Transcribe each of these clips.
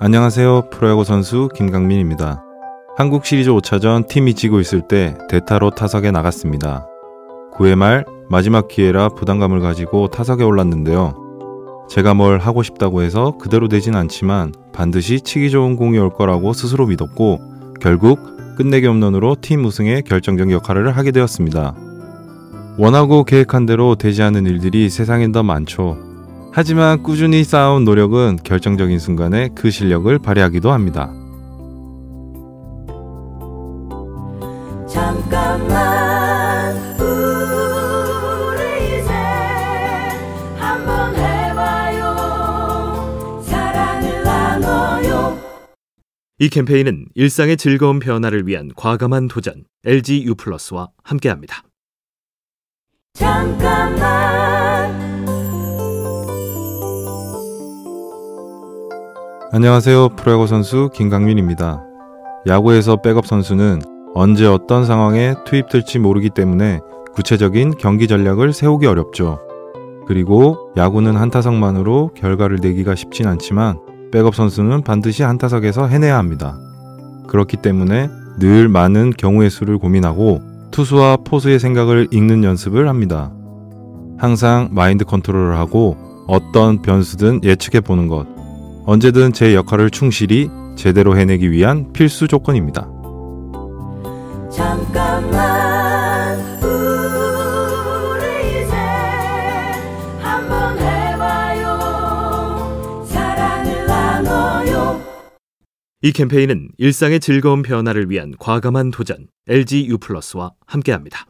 안녕하세요. 프로야구 선수 김강민입니다. 한국 시리즈 5차전 팀이 지고 있을 때 대타로 타석에 나갔습니다. 9회 말 마지막 기회라 부담감을 가지고 타석에 올랐는데요. 제가 뭘 하고 싶다고 해서 그대로 되진 않지만 반드시 치기 좋은 공이 올 거라고 스스로 믿었고 결국 끝내기 홈런으로 팀 우승에 결정적 역할을 하게 되었습니다. 원하고 계획한 대로 되지 않는 일들이 세상엔 더 많죠. 하지만 꾸준히 쌓아온 노력은 결정적인 순간에 그 실력을 발휘하기도 합니다. 잠깐만 우리 이제 한번 해봐요 사랑을 나눠요 이 캠페인은 일상의 즐거운 변화를 위한 과감한 도전 LG U 플러스와 함께합니다. 잠깐만 안녕하세요. 프로야구 선수 김강민입니다. 야구에서 백업 선수는 언제 어떤 상황에 투입될지 모르기 때문에 구체적인 경기 전략을 세우기 어렵죠. 그리고 야구는 한 타석만으로 결과를 내기가 쉽진 않지만 백업 선수는 반드시 한 타석에서 해내야 합니다. 그렇기 때문에 늘 많은 경우의 수를 고민하고 투수와 포수의 생각을 읽는 연습을 합니다. 항상 마인드 컨트롤을 하고 어떤 변수든 예측해 보는 것. 언제든 제 역할을 충실히 제대로 해내기 위한 필수 조건입니다. 잠깐만 이 캠페인은 일상의 즐거운 변화를 위한 과감한 도전 LG U 플러스와 함께합니다.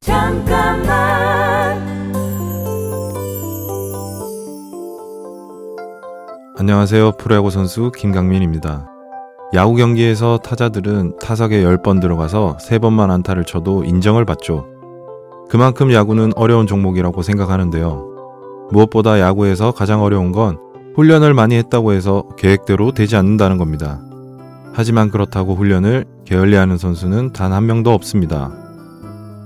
잠깐만 안녕하세요. 프로야구 선수 김강민입니다. 야구 경기에서 타자들은 타석에 10번 들어가서 3번만 안타를 쳐도 인정을 받죠. 그만큼 야구는 어려운 종목이라고 생각하는데요. 무엇보다 야구에서 가장 어려운 건 훈련을 많이 했다고 해서 계획대로 되지 않는다는 겁니다. 하지만 그렇다고 훈련을 게을리하는 선수는 단 한 명도 없습니다.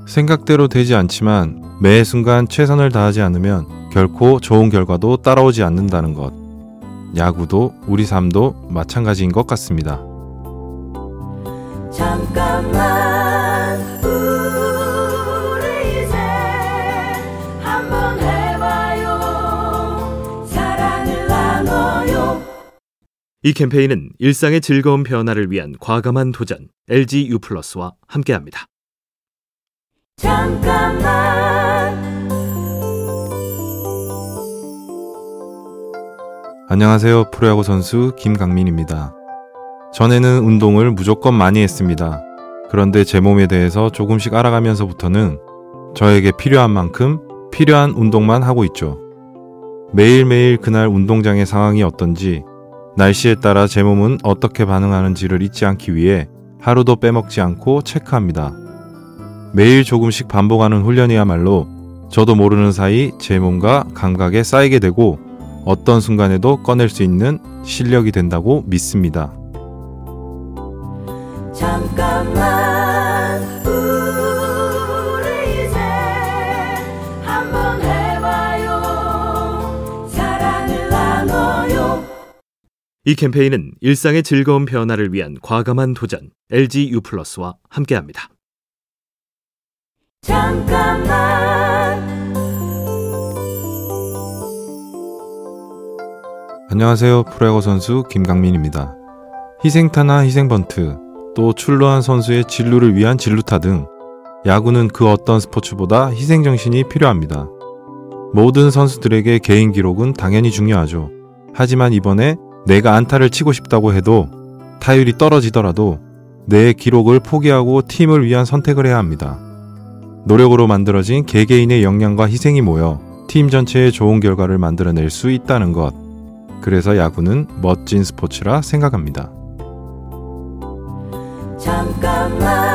생각대로 되지 않지만 매 순간 최선을 다하지 않으면 결코 좋은 결과도 따라오지 않는다는 것. 야구도 우리 삶도 마찬가지인 것 같습니다. 이 캠페인은 일상의 즐거운 변화를 위한 과감한 도전 LG U 플러스와 함께합니다. 잠깐만 안녕하세요. 프로야구 선수 김강민입니다. 전에는 운동을 무조건 많이 했습니다. 그런데 제 몸에 대해서 조금씩 알아가면서부터는 저에게 필요한 만큼 필요한 운동만 하고 있죠. 매일매일 그날 운동장의 상황이 어떤지, 날씨에 따라 제 몸은 어떻게 반응하는지를 잊지 않기 위해 하루도 빼먹지 않고 체크합니다. 매일 조금씩 반복하는 훈련이야말로 저도 모르는 사이 제 몸과 감각에 쌓이게 되고 어떤 순간에도 꺼낼 수 있는 실력이 된다고 믿습니다. 잠깐 이 캠페인은 일상의 즐거운 변화를 위한 과감한 도전 LG U 플러스와 함께합니다. 잠깐만 안녕하세요. 프로야구 선수 김강민입니다. 희생타나 희생번트, 또 출루한 선수의 진루를 위한 진루타 등 야구는 그 어떤 스포츠보다 희생정신이 필요합니다. 모든 선수들에게 개인 기록은 당연히 중요하죠. 하지만 이번에 내가 안타를 치고 싶다고 해도 타율이 떨어지더라도 내 기록을 포기하고 팀을 위한 선택을 해야 합니다. 노력으로 만들어진 개개인의 역량과 희생이 모여 팀 전체의 좋은 결과를 만들어낼 수 있다는 것. 그래서 야구는 멋진 스포츠라 생각합니다. 잠깐만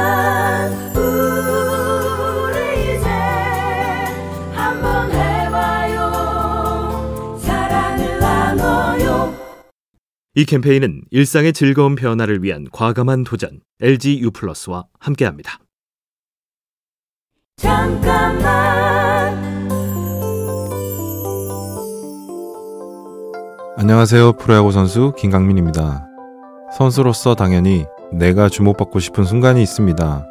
이 캠페인은 일상의 즐거운 변화를 위한 과감한 도전 LG U 플러스와 함께합니다. 잠깐만. 안녕하세요. 프로야구 선수 김강민입니다. 선수로서 당연히 내가 주목받고 싶은 순간이 있습니다.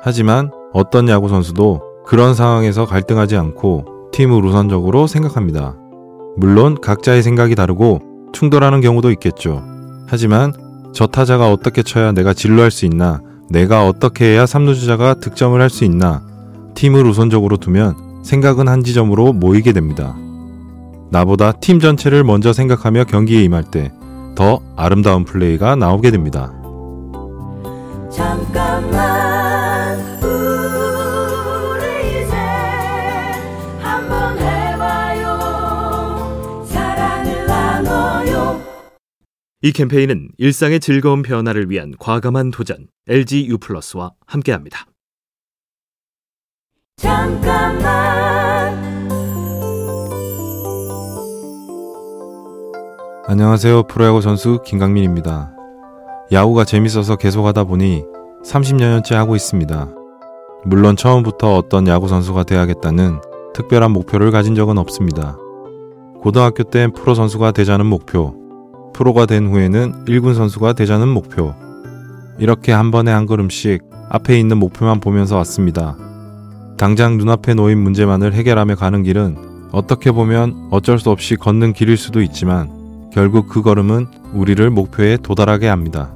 하지만 어떤 야구 선수도 그런 상황에서 갈등하지 않고 팀을 우선적으로 생각합니다. 물론 각자의 생각이 다르고 충돌하는 경우도 있겠죠. 하지만 저 타자가 어떻게 쳐야 내가 진루할 수 있나, 내가 어떻게 해야 3루주자가 득점을 할 수 있나, 팀을 우선적으로 두면 생각은 한 지점으로 모이게 됩니다. 나보다 팀 전체를 먼저 생각하며 경기에 임할 때 더 아름다운 플레이가 나오게 됩니다. 잠깐만 이 캠페인은 일상의 즐거운 변화를 위한 과감한 도전 LG U+와 함께합니다. 잠깐만 안녕하세요. 프로야구 선수 김강민입니다. 야구가 재밌어서 계속 하다 보니 30년째 하고 있습니다. 물론 처음부터 어떤 야구 선수가 돼야겠다는 특별한 목표를 가진 적은 없습니다. 고등학교 땐 프로 선수가 되자는 목표, 프로가 된 후에는 1군 선수가 되자는 목표. 이렇게 한 번에 한 걸음씩 앞에 있는 목표만 보면서 왔습니다. 당장 눈앞에 놓인 문제만을 해결하며 가는 길은 어떻게 보면 어쩔 수 없이 걷는 길일 수도 있지만 결국 그 걸음은 우리를 목표에 도달하게 합니다.